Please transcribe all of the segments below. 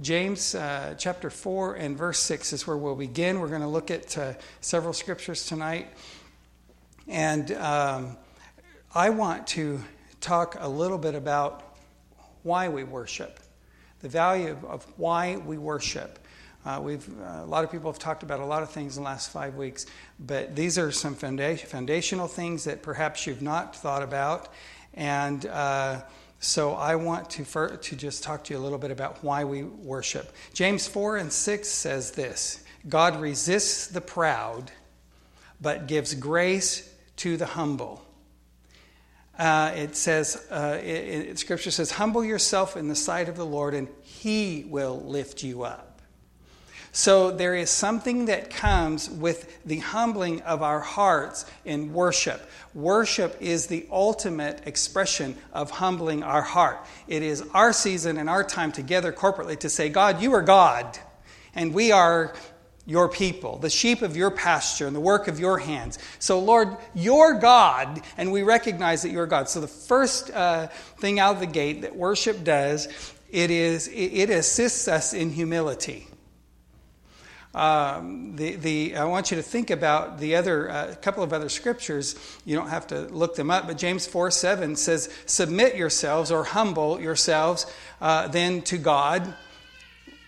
James uh, chapter 4 and verse 6 is where we'll begin. We're going to look at uh, several scriptures tonight. And um, I want to talk a little bit about why we worship, the value of, why we worship. Uh, we've uh, a lot of people have talked about a lot of things in the last five weeks, but these are some foundational things that perhaps you've not thought about, and uh, so I want to, for, to just talk to you a little bit about why we worship. James 4 and 6 says this God resists the proud, but gives grace to the humble. Uh, it says, uh, it, it, Scripture says, Humble yourself in the sight of the Lord, and he will lift you up. So there is something that comes with the humbling of our hearts in worship. Worship is the ultimate expression of humbling our heart. It is our season and our time together corporately to say, God, you are God, and we are your people, the sheep of your pasture, and the work of your hands. So, Lord, you're God, and we recognize that you're God. So, the first uh, thing out of the gate that worship does, it is it assists us in humility. Um, the, the, I want you to think about the other, a uh, couple of other scriptures. You don't have to look them up, but James 4 7 says, Submit yourselves or humble yourselves uh, then to God,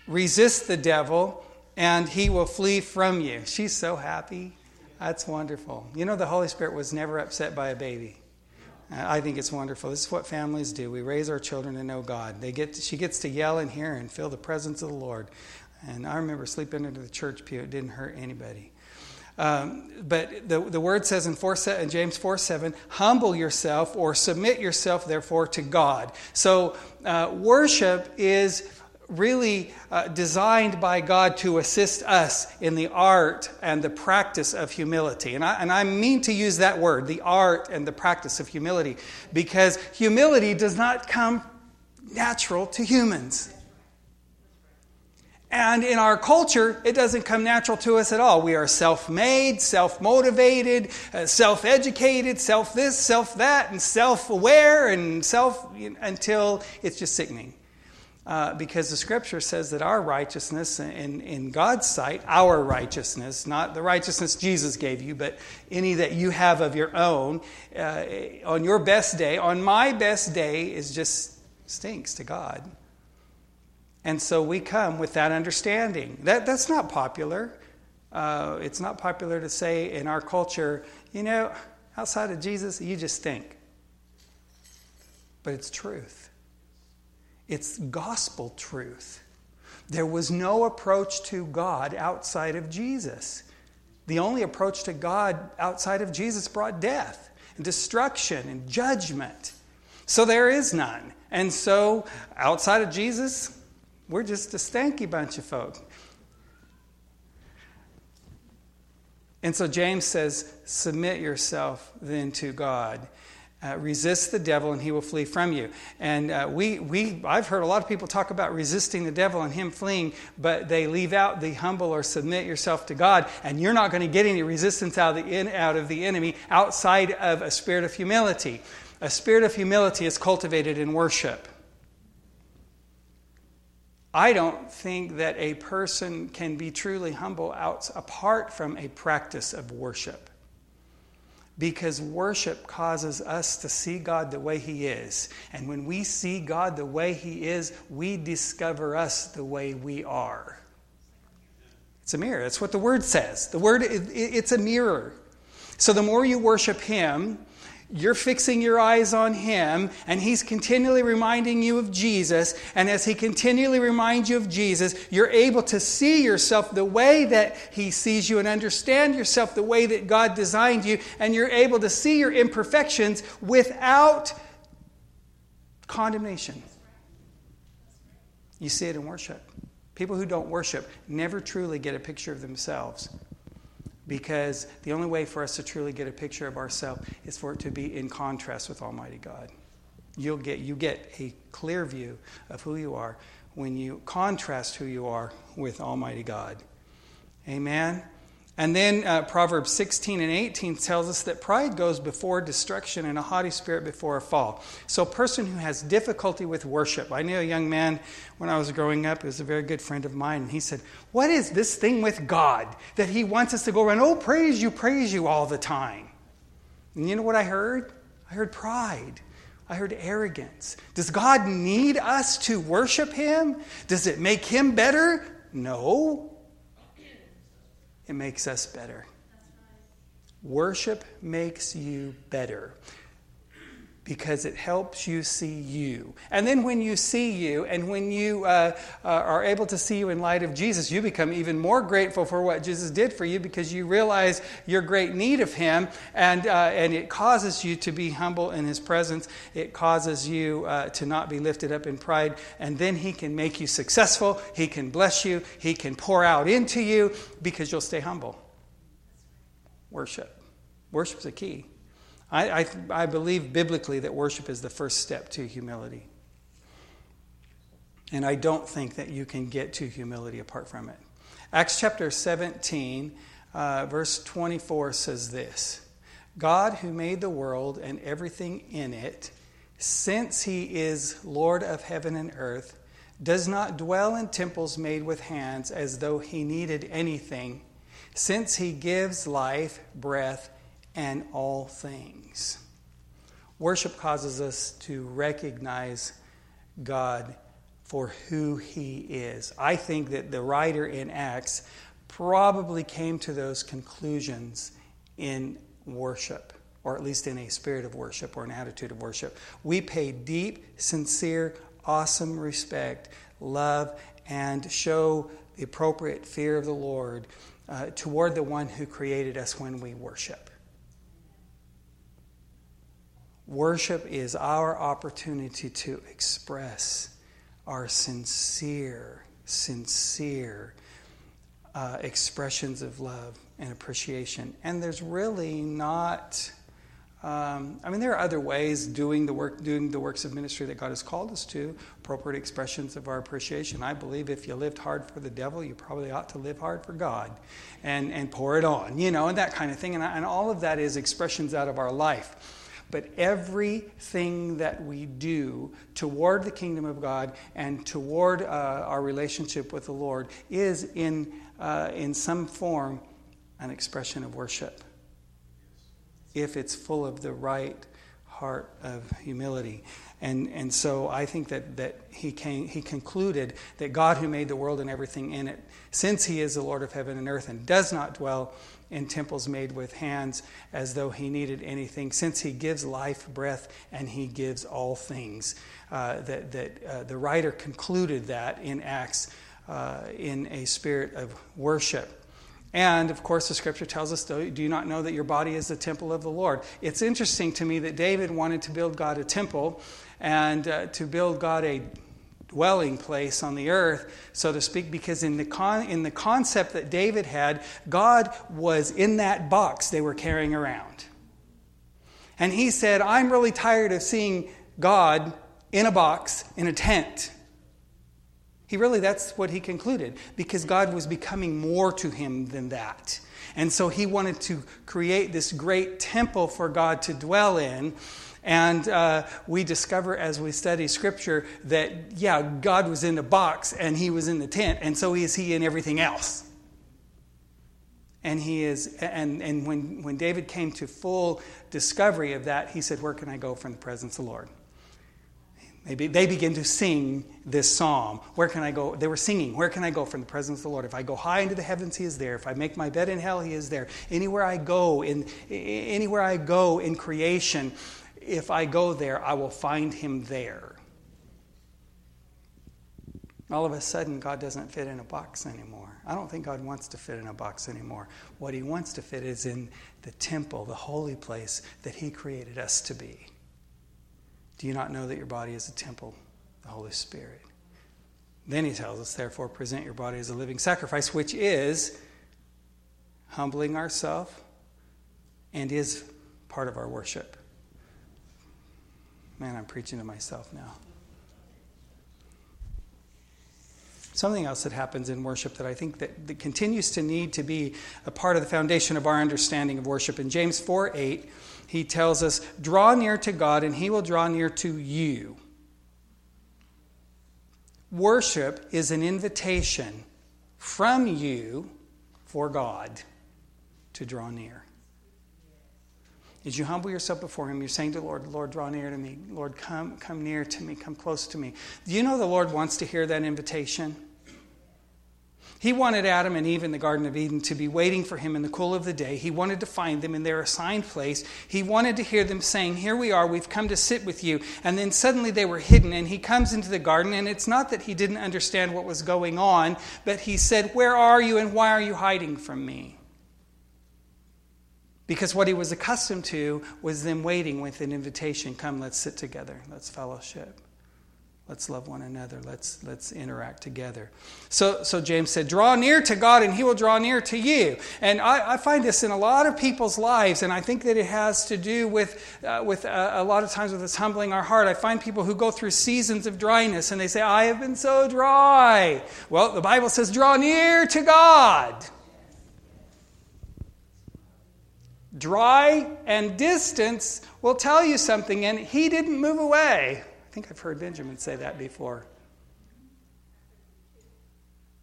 resist the devil, and he will flee from you. She's so happy. That's wonderful. You know, the Holy Spirit was never upset by a baby. I think it's wonderful. This is what families do. We raise our children to know God. They get, she gets to yell and hear and feel the presence of the Lord. And I remember sleeping under the church pew. It didn't hurt anybody. Um, but the, the word says in, 4, in James 4 7, humble yourself or submit yourself, therefore, to God. So, uh, worship is really uh, designed by God to assist us in the art and the practice of humility. And I, and I mean to use that word, the art and the practice of humility, because humility does not come natural to humans. And in our culture, it doesn't come natural to us at all. We are self made, self motivated, uh, self educated, self this, self that, and self aware, and self until it's just sickening. Uh, because the scripture says that our righteousness in, in God's sight, our righteousness, not the righteousness Jesus gave you, but any that you have of your own, uh, on your best day, on my best day, is just stinks to God. And so we come with that understanding. That, that's not popular. Uh, it's not popular to say in our culture, you know, outside of Jesus, you just think. But it's truth, it's gospel truth. There was no approach to God outside of Jesus. The only approach to God outside of Jesus brought death and destruction and judgment. So there is none. And so outside of Jesus, we're just a stanky bunch of folk. And so James says, Submit yourself then to God. Uh, resist the devil and he will flee from you. And uh, we, we, I've heard a lot of people talk about resisting the devil and him fleeing, but they leave out the humble or submit yourself to God, and you're not going to get any resistance out of, the, in, out of the enemy outside of a spirit of humility. A spirit of humility is cultivated in worship. I don't think that a person can be truly humble out, apart from a practice of worship. Because worship causes us to see God the way He is. And when we see God the way He is, we discover us the way we are. It's a mirror. That's what the word says. The word, it's a mirror. So the more you worship Him, you're fixing your eyes on Him, and He's continually reminding you of Jesus. And as He continually reminds you of Jesus, you're able to see yourself the way that He sees you and understand yourself the way that God designed you. And you're able to see your imperfections without condemnation. You see it in worship. People who don't worship never truly get a picture of themselves because the only way for us to truly get a picture of ourselves is for it to be in contrast with Almighty God. You'll get, you get a clear view of who you are when you contrast who you are with Almighty God. Amen? And then uh, Proverbs 16 and 18 tells us that pride goes before destruction and a haughty spirit before a fall. So, a person who has difficulty with worship. I knew a young man when I was growing up, he was a very good friend of mine, and he said, What is this thing with God that he wants us to go around, oh, praise you, praise you all the time? And you know what I heard? I heard pride. I heard arrogance. Does God need us to worship Him? Does it make Him better? No it makes us better. Worship makes you better because it helps you see you. And then when you see you and when you uh, uh, are able to see you in light of Jesus, you become even more grateful for what Jesus did for you because you realize your great need of Him and, uh, and it causes you to be humble in His presence. It causes you uh, to not be lifted up in pride. And then He can make you successful. He can bless you. He can pour out into you because you'll stay humble. Worship. Worship's a key. I, I, I believe biblically that worship is the first step to humility. And I don't think that you can get to humility apart from it. Acts chapter 17, uh, verse 24 says this God, who made the world and everything in it, since he is Lord of heaven and earth, does not dwell in temples made with hands as though he needed anything, since he gives life, breath, and all things. Worship causes us to recognize God for who He is. I think that the writer in Acts probably came to those conclusions in worship, or at least in a spirit of worship or an attitude of worship. We pay deep, sincere, awesome respect, love, and show the appropriate fear of the Lord uh, toward the one who created us when we worship. Worship is our opportunity to express our sincere, sincere uh, expressions of love and appreciation. And there's really not. Um, I mean, there are other ways doing the work, doing the works of ministry that God has called us to, appropriate expressions of our appreciation. I believe if you lived hard for the devil, you probably ought to live hard for God, and and pour it on, you know, and that kind of thing. And, and all of that is expressions out of our life. But everything that we do toward the kingdom of God and toward uh, our relationship with the Lord is in, uh, in some form an expression of worship. If it's full of the right heart of humility. And, and so I think that, that he, came, he concluded that God, who made the world and everything in it, since he is the Lord of heaven and earth and does not dwell in temples made with hands as though he needed anything, since he gives life, breath, and he gives all things. Uh, that that uh, the writer concluded that in Acts uh, in a spirit of worship. And of course, the scripture tells us, Do you not know that your body is the temple of the Lord? It's interesting to me that David wanted to build God a temple and uh, to build God a dwelling place on the earth, so to speak, because in the, con- in the concept that David had, God was in that box they were carrying around. And he said, I'm really tired of seeing God in a box, in a tent. He really, that's what he concluded, because God was becoming more to him than that. And so he wanted to create this great temple for God to dwell in. And uh, we discover as we study Scripture that, yeah, God was in the box and he was in the tent, and so is he in everything else. And he is, and, and when, when David came to full discovery of that, he said, Where can I go from the presence of the Lord? Maybe they begin to sing this psalm. Where can I go? They were singing, Where can I go from the presence of the Lord? If I go high into the heavens, He is there. If I make my bed in hell, He is there. Anywhere I go in, anywhere I go in creation, if I go there, I will find him there. All of a sudden, God doesn't fit in a box anymore. I don't think God wants to fit in a box anymore. What he wants to fit is in the temple, the holy place that he created us to be. Do you not know that your body is a temple, the Holy Spirit? Then he tells us, therefore, present your body as a living sacrifice, which is humbling ourselves and is part of our worship. Man, I'm preaching to myself now. something else that happens in worship that I think that, that continues to need to be a part of the foundation of our understanding of worship. In James 4 8, he tells us, Draw near to God, and he will draw near to you. Worship is an invitation from you for God to draw near. As you humble yourself before Him, you're saying to the Lord, Lord, draw near to me. Lord, come, come near to me. Come close to me. Do you know the Lord wants to hear that invitation? He wanted Adam and Eve in the Garden of Eden to be waiting for him in the cool of the day. He wanted to find them in their assigned place. He wanted to hear them saying, Here we are, we've come to sit with you. And then suddenly they were hidden, and he comes into the garden, and it's not that he didn't understand what was going on, but he said, Where are you, and why are you hiding from me? Because what he was accustomed to was them waiting with an invitation come, let's sit together, let's fellowship. Let's love one another. Let's, let's interact together. So, so James said, Draw near to God and he will draw near to you. And I, I find this in a lot of people's lives, and I think that it has to do with, uh, with uh, a lot of times with us humbling our heart. I find people who go through seasons of dryness and they say, I have been so dry. Well, the Bible says, Draw near to God. Dry and distance will tell you something, and he didn't move away. I think I've heard Benjamin say that before.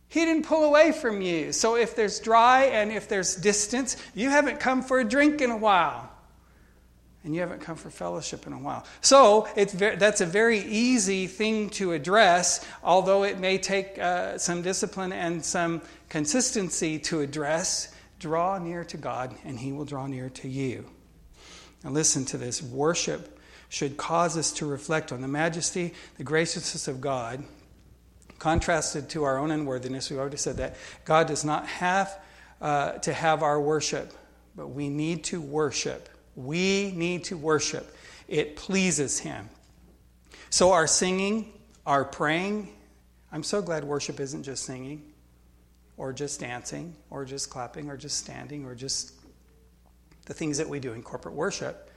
He didn't pull away from you. So if there's dry and if there's distance, you haven't come for a drink in a while. And you haven't come for fellowship in a while. So it's that's a very easy thing to address, although it may take uh, some discipline and some consistency to address. Draw near to God, and He will draw near to you. Now, listen to this worship should cause us to reflect on the majesty, the graciousness of God, contrasted to our own unworthiness. We've already said that. God does not have uh, to have our worship, but we need to worship. We need to worship. It pleases Him. So, our singing, our praying, I'm so glad worship isn't just singing or just dancing or just clapping or just standing or just the things that we do in corporate worship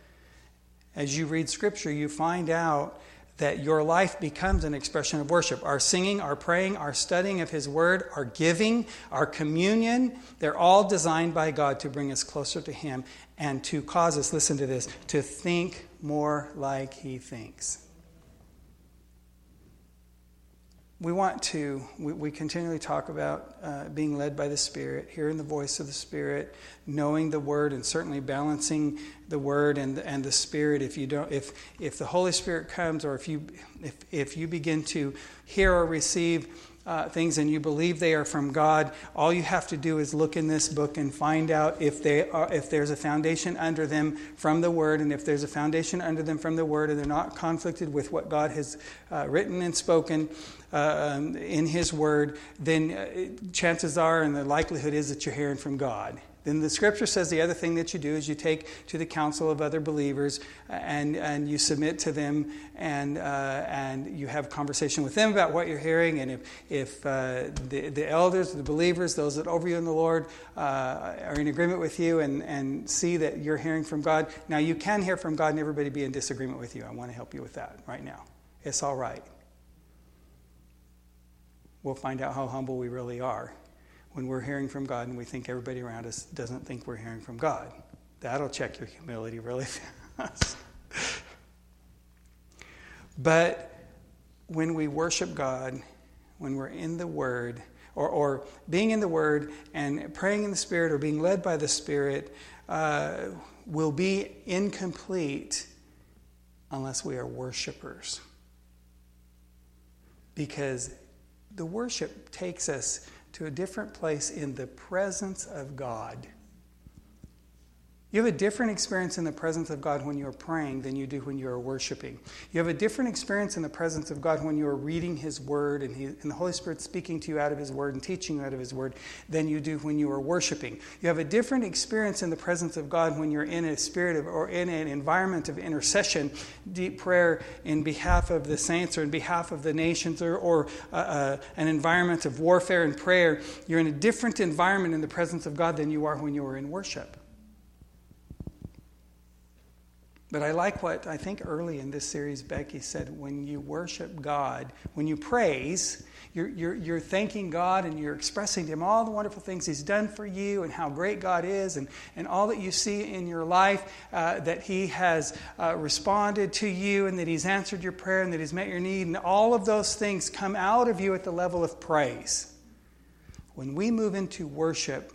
as you read Scripture, you find out that your life becomes an expression of worship. Our singing, our praying, our studying of His Word, our giving, our communion, they're all designed by God to bring us closer to Him and to cause us, listen to this, to think more like He thinks. We want to, we, we continually talk about uh, being led by the Spirit, hearing the voice of the Spirit, knowing the Word, and certainly balancing the Word and, and the Spirit. If you don't, if, if the Holy Spirit comes, or if you, if, if you begin to hear or receive uh, things and you believe they are from God, all you have to do is look in this book and find out if, they are, if there's a foundation under them from the Word, and if there's a foundation under them from the Word, and they're not conflicted with what God has uh, written and spoken uh, in His Word, then uh, chances are and the likelihood is that you're hearing from God. Then the scripture says the other thing that you do is you take to the council of other believers uh, and, and you submit to them and, uh, and you have conversation with them about what you're hearing. And if, if uh, the, the elders, the believers, those that over you in the Lord uh, are in agreement with you and, and see that you're hearing from God, now you can hear from God and everybody be in disagreement with you. I want to help you with that right now. It's all right. We'll find out how humble we really are when we're hearing from God and we think everybody around us doesn't think we're hearing from God. That'll check your humility really fast. but when we worship God, when we're in the Word, or, or being in the Word and praying in the Spirit or being led by the Spirit, uh, will be incomplete unless we are worshipers. Because the worship takes us to a different place in the presence of God. You have a different experience in the presence of God when you're praying than you do when you're worshiping. You have a different experience in the presence of God when you're reading His Word and, he, and, the Holy Spirit speaking to you out of His Word and teaching you out of His Word than you do when you are worshiping. You have a different experience in the presence of God when you're in a spirit of, or in an environment of intercession, deep prayer in behalf of the saints or in behalf of the nations, or, or uh, uh, an environment of warfare and prayer. You're in a different environment in the presence of God than you are when you are in worship. But I like what I think early in this series Becky said when you worship God, when you praise, you're, you're, you're thanking God and you're expressing to Him all the wonderful things He's done for you and how great God is and, and all that you see in your life, uh, that He has uh, responded to you and that He's answered your prayer and that He's met your need. And all of those things come out of you at the level of praise. When we move into worship,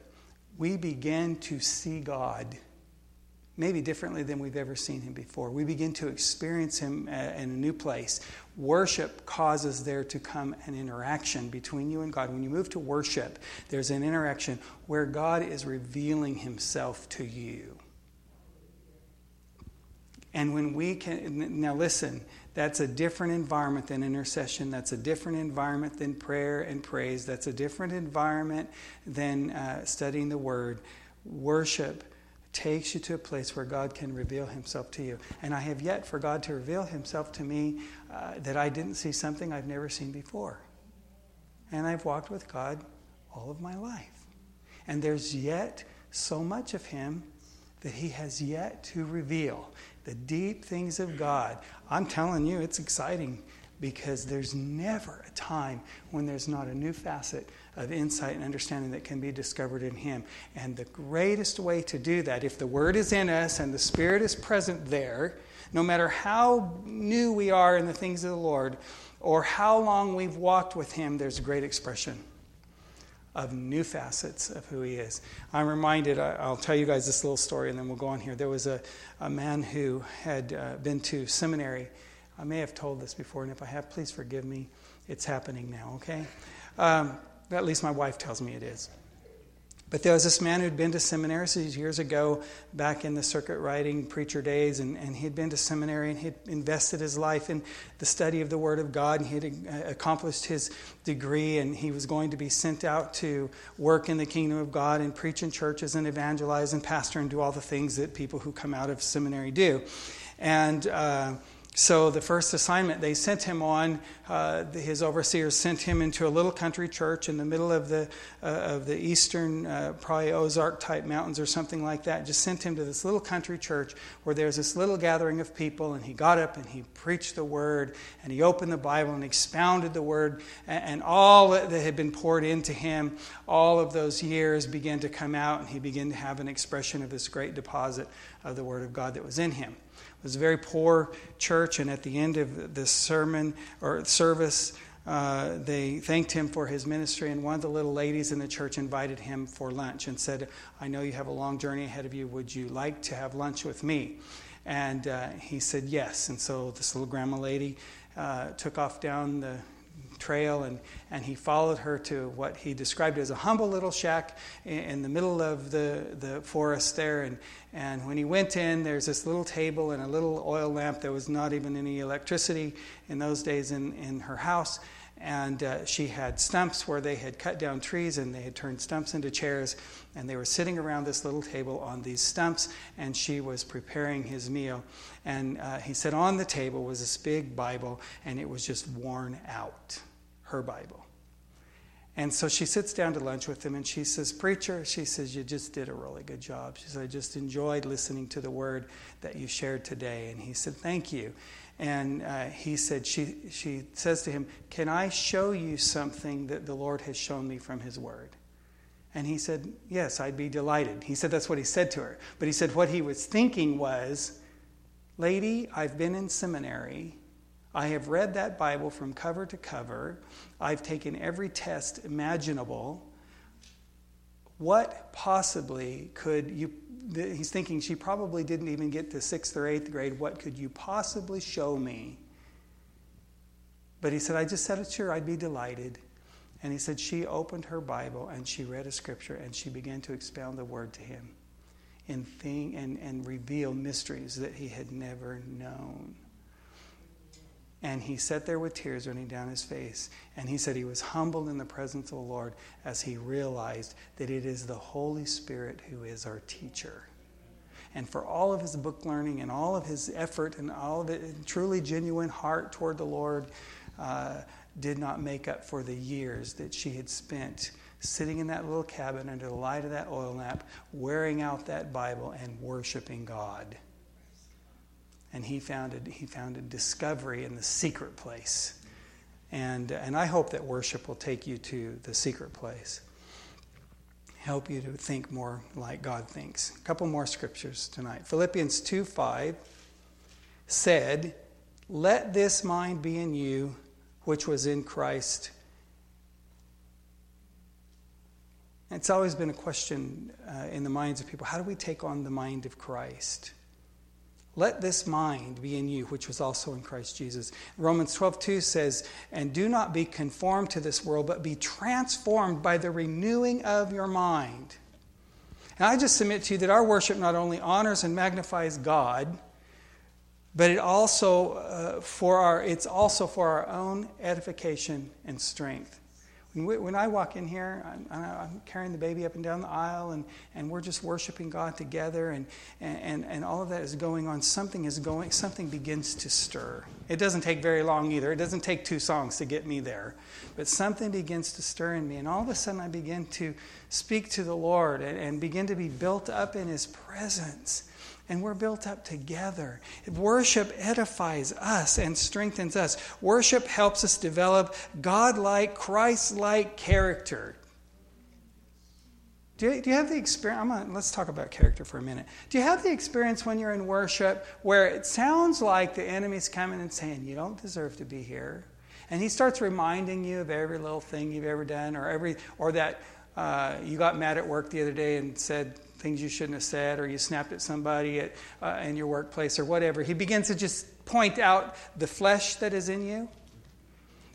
we begin to see God maybe differently than we've ever seen him before. We begin to experience him uh, in a new place. Worship causes there to come an interaction between you and God. When you move to worship, there's an interaction where God is revealing himself to you. And when we can, now listen, that's a different environment than intercession. That's a different environment than prayer and praise. That's a different environment than uh, studying the Word. Worship takes you to a place where God can reveal himself to you. And I have yet for God to reveal himself to me uh, that I didn't see something I've never seen before. And I've walked with God all of my life. And there's yet so much of him that he has yet to reveal the deep things of God. I'm telling you, it's exciting because there's never a time when there's not a new facet of insight and understanding that can be discovered in Him. And the greatest way to do that, if the Word is in us and the Spirit is present there, no matter how new we are in the things of the Lord or how long we've walked with Him, there's a great expression of new facets of who He is. I'm reminded, I'll tell you guys this little story and then we'll go on here. There was a, a man who had uh, been to seminary. I may have told this before, and if I have, please forgive me. It's happening now, okay? Um, at least my wife tells me it is. But there was this man who'd been to seminary years ago, back in the circuit riding preacher days, and, and he'd been to seminary and he'd invested his life in the study of the Word of God, and he'd uh, accomplished his degree, and he was going to be sent out to work in the kingdom of God and preach in churches and evangelize and pastor and do all the things that people who come out of seminary do. And uh, so the first assignment they sent him on, uh, his overseers sent him into a little country church in the middle of the uh, of the eastern, uh, probably Ozark type mountains or something like that. Just sent him to this little country church where there's this little gathering of people, and he got up and he preached the word, and he opened the Bible and expounded the word, and, and all that had been poured into him, all of those years began to come out, and he began to have an expression of this great deposit of the word of God that was in him. It was a very poor church, and at the end of this sermon or service, uh, they thanked him for his ministry, and one of the little ladies in the church invited him for lunch and said, I know you have a long journey ahead of you. Would you like to have lunch with me? And uh, he said yes. And so this little grandma lady uh, took off down the trail and, and he followed her to what he described as a humble little shack in, in the middle of the, the forest there. And, and when he went in, there's this little table and a little oil lamp. There was not even any electricity in those days in, in her house. And uh, she had stumps where they had cut down trees and they had turned stumps into chairs. And they were sitting around this little table on these stumps, and she was preparing his meal. And uh, he said on the table was this big Bible, and it was just worn out her Bible. And so she sits down to lunch with him and she says, Preacher, she says, You just did a really good job. She said, I just enjoyed listening to the word that you shared today. And he said, Thank you. And uh, he said, she, she says to him, Can I show you something that the Lord has shown me from his word? And he said, Yes, I'd be delighted. He said that's what he said to her. But he said what he was thinking was, Lady, I've been in seminary I have read that Bible from cover to cover. I've taken every test imaginable. What possibly could you? He's thinking she probably didn't even get to sixth or eighth grade. What could you possibly show me? But he said, I just said it sure, I'd be delighted. And he said, she opened her Bible and she read a scripture and she began to expound the word to him and, thing, and, and reveal mysteries that he had never known. And he sat there with tears running down his face. And he said he was humbled in the presence of the Lord as he realized that it is the Holy Spirit who is our teacher. And for all of his book learning and all of his effort and all of it, truly genuine heart toward the Lord, uh, did not make up for the years that she had spent sitting in that little cabin under the light of that oil lamp, wearing out that Bible and worshiping God. And he founded, he founded discovery in the secret place. And, and I hope that worship will take you to the secret place. Help you to think more like God thinks. A couple more scriptures tonight. Philippians 2 5 said, Let this mind be in you, which was in Christ. It's always been a question uh, in the minds of people how do we take on the mind of Christ? Let this mind be in you, which was also in Christ Jesus. Romans 12, 2 says, And do not be conformed to this world, but be transformed by the renewing of your mind. And I just submit to you that our worship not only honors and magnifies God, but it also uh, for our, it's also for our own edification and strength. When I walk in here, I'm, I'm, carrying the baby up and down the aisle, and, and we're just worshiping God together, and, and, and all of that is going on. Something is going, something begins to stir. It doesn't take very long either. It doesn't take two songs to get me there. But something begins to stir in me, and all of a sudden I begin to speak to the Lord and, and begin to be built up in His presence and we're built up together. Worship edifies us and strengthens us. Worship helps us develop God-like, Christ-like character. Do you, do you have the experience? Gonna, let's talk about character for a minute. Do you have the experience when you're in worship where it sounds like the enemy's coming and saying, You don't deserve to be here? And he starts reminding you of every little thing you've ever done, or every, or that uh, you got mad at work the other day and said things you shouldn't have said, or you snapped at somebody at, uh, in your workplace, or whatever. He begins to just point out the flesh that is in you.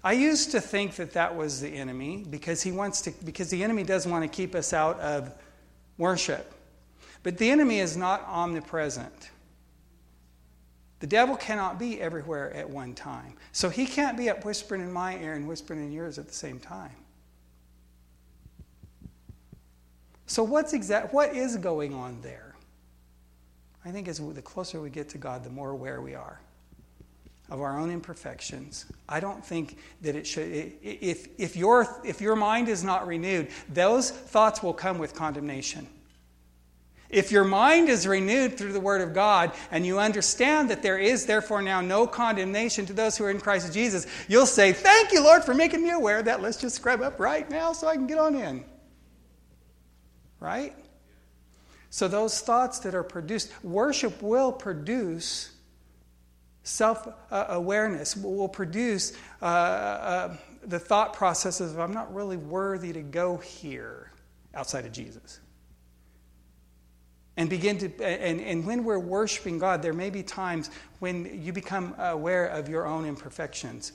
I used to think that that was the enemy because he wants to, because the enemy does want to keep us out of worship. But the enemy is not omnipresent. The devil cannot be everywhere at one time. So he can't be up whispering in my ear and whispering in yours at the same time. So what's exact what is going on there? I think as the closer we get to God, the more aware we are of our own imperfections. I don't think that it should if if your if your mind is not renewed, those thoughts will come with condemnation. If your mind is renewed through the Word of God and you understand that there is therefore now no condemnation to those who are in Christ Jesus, you'll say, Thank you, Lord, for making me aware of that. Let's just scrub up right now so I can get on in right? So, those thoughts that are produced, worship will produce self awareness, will produce uh, uh, the thought processes of, I'm not really worthy to go here outside of Jesus. And begin to, and, and when we're worshiping God, there may be times when you become aware of your own imperfections.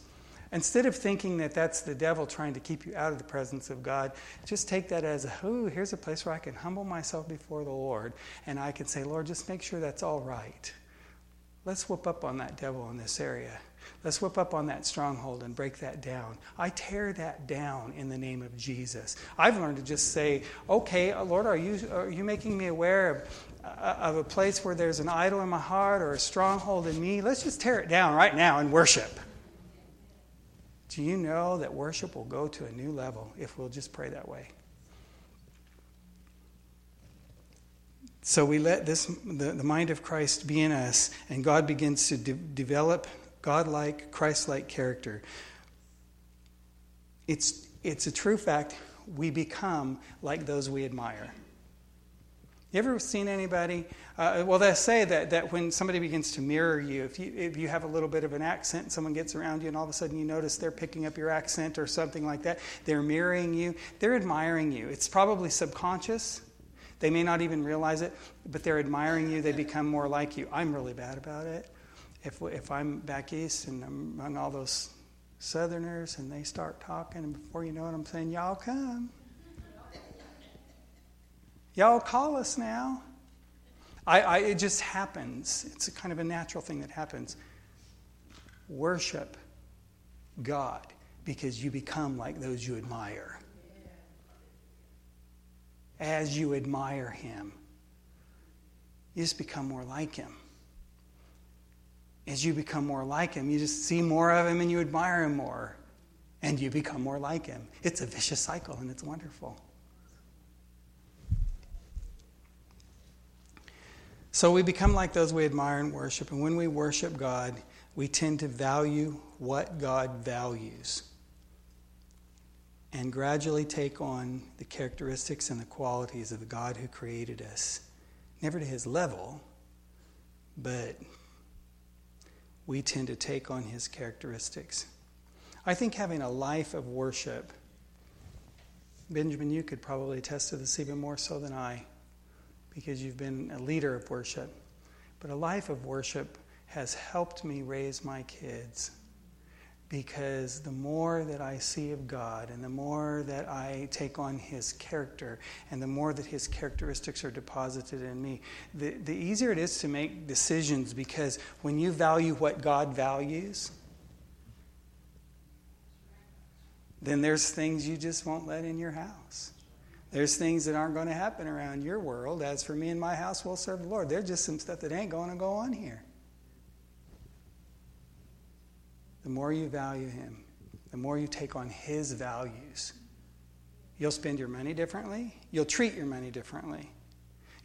Instead of thinking that that's the devil trying to keep you out of the presence of God, just take that as, oh, here's a place where I can humble myself before the Lord and I can say, Lord, just make sure that's all right. Let's whoop up on that devil in this area. Let's whip up on that stronghold and break that down. I tear that down in the name of Jesus. I've learned to just say, okay, Lord, are you, are you making me aware of, uh, of a place where there's an idol in my heart or a stronghold in me? Let's just tear it down right now and worship. Do you know that worship will go to a new level if we'll just pray that way? So we let this the, the mind of Christ be in us, and God begins to de- develop God-like, Christ-like character. It's it's a true fact. We become like those we admire. You ever seen anybody? Uh, well, they say that, that when somebody begins to mirror you if, you, if you have a little bit of an accent someone gets around you and all of a sudden you notice they're picking up your accent or something like that, they're mirroring you, they're admiring you. It's probably subconscious. They may not even realize it, but they're admiring you. They become more like you. I'm really bad about it. If, if I'm back east and I'm among all those southerners and they start talking, and before you know it, I'm saying, Y'all come. Y'all call us now. I, I, it just happens. It's a kind of a natural thing that happens. Worship God because you become like those you admire. As you admire Him, you just become more like Him. As you become more like Him, you just see more of Him and you admire Him more. And you become more like Him. It's a vicious cycle and it's wonderful. So we become like those we admire and worship. And when we worship God, we tend to value what God values and gradually take on the characteristics and the qualities of the God who created us. Never to his level, but we tend to take on his characteristics. I think having a life of worship, Benjamin, you could probably attest to this even more so than I, because you've been a leader of worship. But a life of worship has helped me raise my kids because the more that I see of God and the more that I take on His character and the more that His characteristics are deposited in me, the, the easier it is to make decisions because when you value what God values, then there's things you just won't let in your house. There's things that aren't going to happen around your world. As for me and my house, we'll serve the Lord. There's just some stuff that ain't going to go on here. the more you value Him, the more you take on His values. You'll spend your money differently. You'll treat your money differently.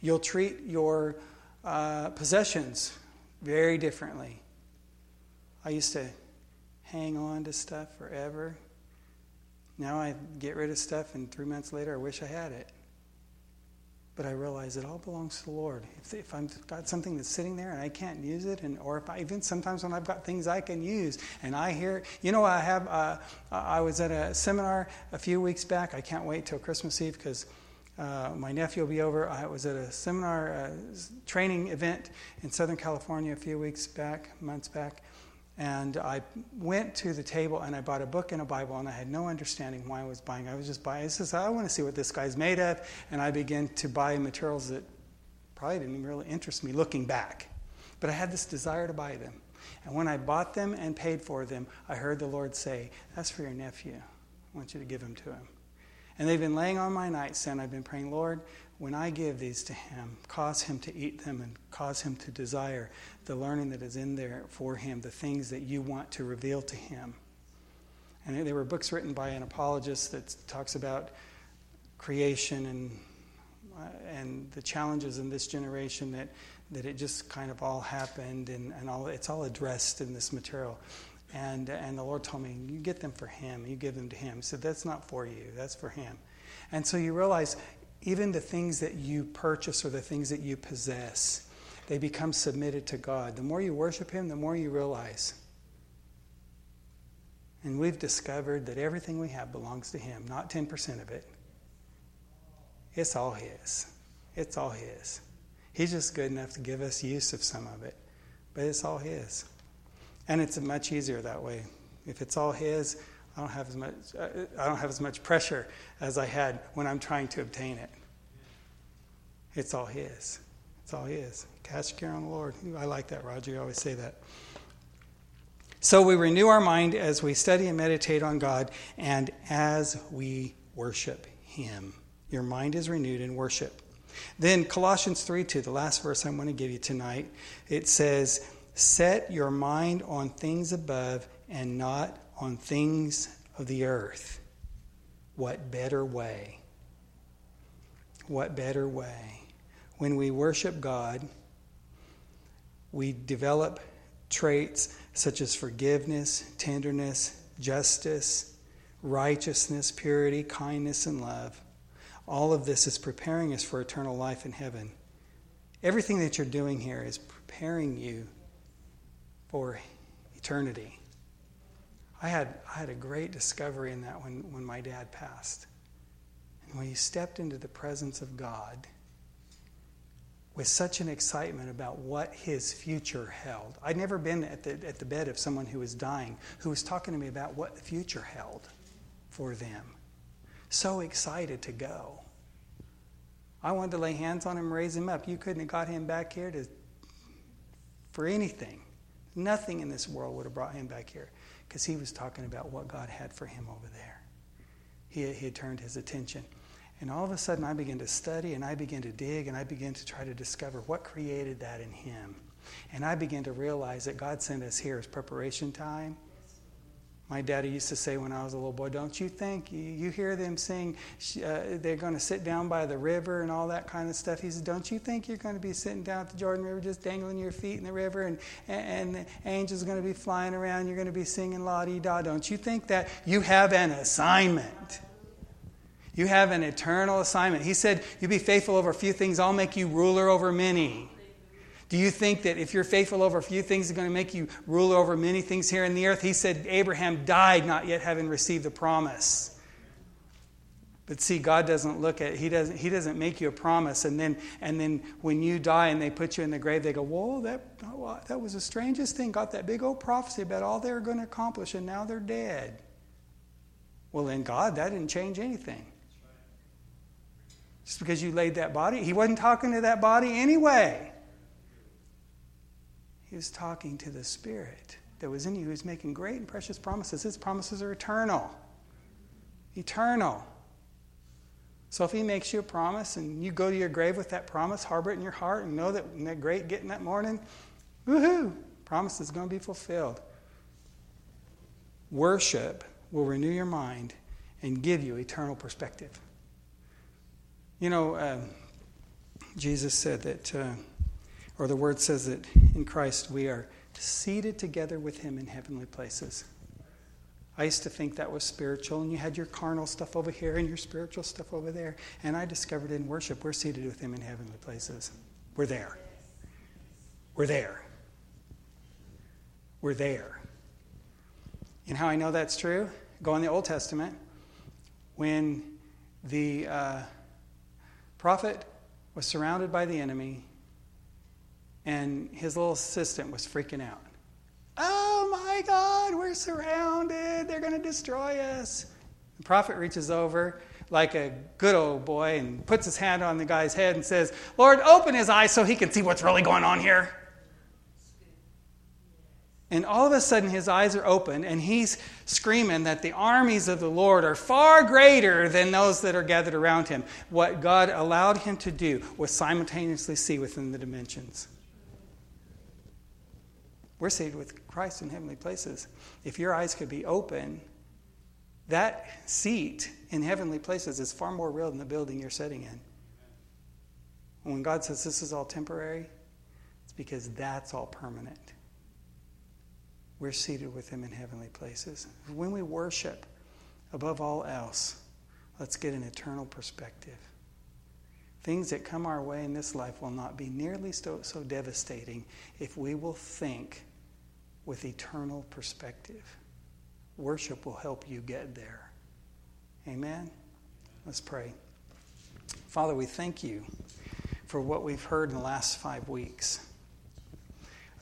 You'll treat your uh, possessions very differently. I used to hang on to stuff forever. Now I get rid of stuff, and three months later, I wish I had it. But I realize it all belongs to the Lord. If, if I've got something that's sitting there and I can't use it, and or if I, even sometimes when I've got things I can use, and I hear, you know, I have. Uh, I was at a seminar a few weeks back. I can't wait till Christmas Eve because. Uh, my nephew will be over. I was at a seminar uh, training event in Southern California a few weeks back, months back, and I went to the table and I bought a book and a Bible, and I had no understanding why I was buying. I was just buying. I says, I want to see what this guy's made of. And I began to buy materials that probably didn't really interest me looking back. But I had this desire to buy them. And when I bought them and paid for them, I heard the Lord say, That's for your nephew. I want you to give them to him. And they've been laying on my nightstand. I've been praying, Lord, when I give these to him, cause him to eat them and cause him to desire the learning that is in there for him, the things that you want to reveal to him. And there were books written by an apologist that talks about creation and uh, and the challenges in this generation that that it just kind of all happened and, and all it's all addressed in this material. And and the Lord told me, you get them for him, you give them to him. He said, That's not for you, that's for him. And so you realize even the things that you purchase or the things that you possess, they become submitted to God. The more you worship Him, the more you realize. And we've discovered that everything we have belongs to Him, not 10% of it. It's all His. It's all His. He's just good enough to give us use of some of it, but it's all His. And it's much easier that way. If it's all His, I don't have as much, I don't have as much pressure as I had when I'm trying to obtain it. It's all His. It's all His. Cast your care on the Lord. I like that, Roger. You always say that. So we renew our mind as we study and meditate on God and as we worship Him. Your mind is renewed in worship. Then Colossians 3 2, the last verse I want to give you tonight, it says, Set your mind on things above and not on things of the earth. What better way? What better way? When we worship God, we develop traits such as forgiveness, tenderness, justice, righteousness, purity, kindness, and love. All of this is preparing us for eternal life in heaven. Everything that you're doing here is preparing you for eternity. I had, I had a great discovery in that when, when my dad passed. And when he stepped into the presence of God with such an excitement about what his future held. I'd never been at the, at the bed of someone who was dying who was talking to me about what the future held for them. So excited to go. I wanted to lay hands on him, raise him up. You couldn't have got him back here to, for anything. Nothing in this world would have brought him back here because he was talking about what God had for him over there. He, he had turned his attention. And all of a sudden, I began to study and I began to dig and I began to try to discover what created that in him. And I began to realize that God sent us here as preparation time. My daddy used to say when I was a little boy, Don't you think? You, hear them sing, uh, they're going to sit down by the river and all that kind of stuff. He said, Don't you think you're going to be sitting down at the Jordan River just dangling your feet in the river and, and, the angels are going to be flying around? You're going to be singing la di da. Don't you think that you have an assignment? You have an eternal assignment. He said, You be faithful over a few things, I'll make you ruler over many. Do you think that if you're faithful over a few things, it's going to make you ruler over many things here in the earth? He said Abraham died not yet having received the promise. But see, God doesn't look at he doesn't he doesn't make you a promise, and then and then when you die and they put you in the grave, they go, "Whoa, that that was the strangest thing. Got that big old prophecy about all they were going to accomplish, and now they're dead." Well, in God, that didn't change anything. Just because you laid that body, He wasn't talking to that body anyway. He was talking to the Spirit that was in you, who was making great and precious promises. His promises are eternal. Eternal. So if He makes you a promise and you go to your grave with that promise, harbor it in your heart, and know that in that great getting that morning, woohoo, promise is going to be fulfilled. Worship will renew your mind and give you eternal perspective. You know, uh, Jesus said that. Uh, or the word says that in Christ we are seated together with him in heavenly places. I used to think that was spiritual, and you had your carnal stuff over here and your spiritual stuff over there. And I discovered in worship, we're seated with him in heavenly places. We're there. We're there. We're there. And how I know that's true? Go in the Old Testament. When the uh, prophet was surrounded by the enemy, and his little assistant was freaking out. Oh my God, we're surrounded. They're going to destroy us. The prophet reaches over like a good old boy and puts his hand on the guy's head and says, Lord, open his eyes so he can see what's really going on here. And all of a sudden, his eyes are open, and he's screaming that the armies of the Lord are far greater than those that are gathered around him. What God allowed him to do was simultaneously see within the dimensions. We're seated with Christ in heavenly places. If your eyes could be open, that seat in heavenly places is far more real than the building you're sitting in. When God says this is all temporary, it's because that's all permanent. We're seated with Him in heavenly places. When we worship, above all else, let's get an eternal perspective. Things that come our way in this life will not be nearly so, so devastating if we will think with eternal perspective. Worship will help you get there. Amen? Let's pray. Father, we thank you for what we've heard in the last five weeks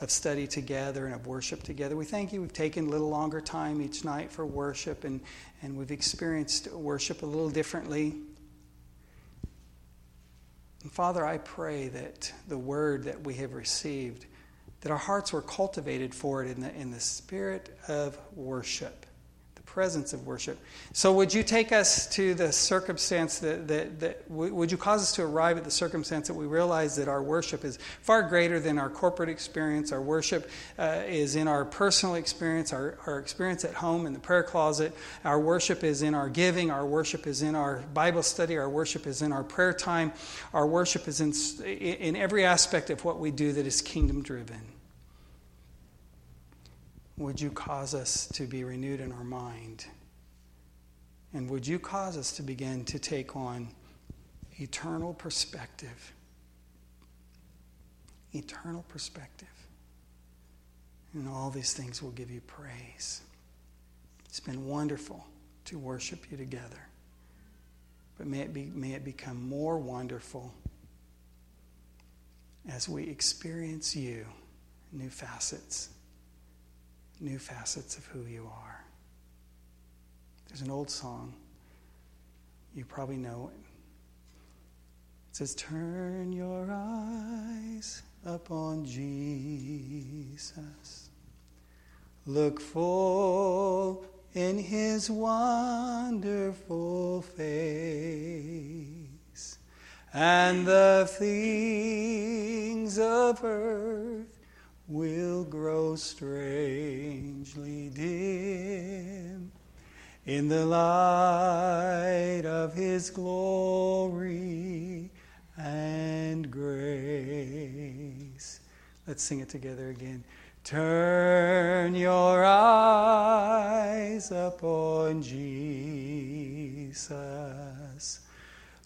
of study together and of worship together. We thank you. We've taken a little longer time each night for worship, and, and we've experienced worship a little differently. And Father, I pray that the word that we have received that our hearts were cultivated for it in the, in the spirit of worship, presence of worship. So, would you take us to the circumstance that, that, that would you cause us to arrive at the circumstance that we realize that our worship is far greater than our corporate experience? Our worship uh, is in our personal experience, our, our experience at home in the prayer closet. Our worship is in our giving, our worship is in our Bible study, our worship is in our prayer time, our worship is in, in every aspect of what we do that is kingdom driven would you cause us to be renewed in our mind? And would you cause us to begin to take on eternal perspective? Eternal perspective. And all these things will give you praise. It's been wonderful to worship you together. But may it, be, may it become more wonderful as we experience you, new facets new facets of who you are. There's an old song. You probably know it. It says, Turn your eyes upon Jesus. Look full in his wonderful face, and the things of earth will grow strangely dim in the light of his glory and grace. Let's sing it together again. Turn your eyes upon Jesus.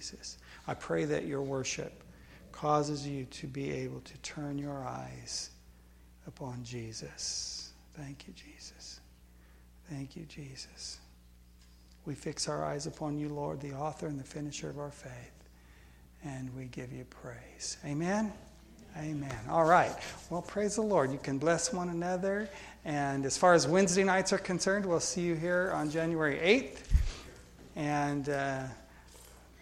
Jesus. I pray that your worship causes you to be able to turn your eyes upon Jesus. Thank you, Jesus. Thank you, Jesus. We fix our eyes upon you, Lord, the author and the finisher of our faith, and we give you praise. Amen. Amen. All right. Well, praise the Lord. You can bless one another. And as far as Wednesday nights are concerned, we'll see you here on January 8th. And uh,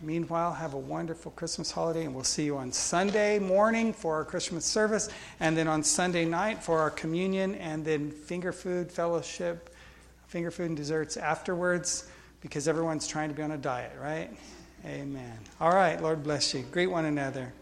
meanwhile, have a wonderful Christmas holiday. And we'll see you on Sunday morning for our Christmas service. And then on Sunday night for our communion. And then finger food fellowship, finger food and desserts afterwards because everyone's trying to be on a diet, right? Amen. All right. Lord bless you. Greet one another.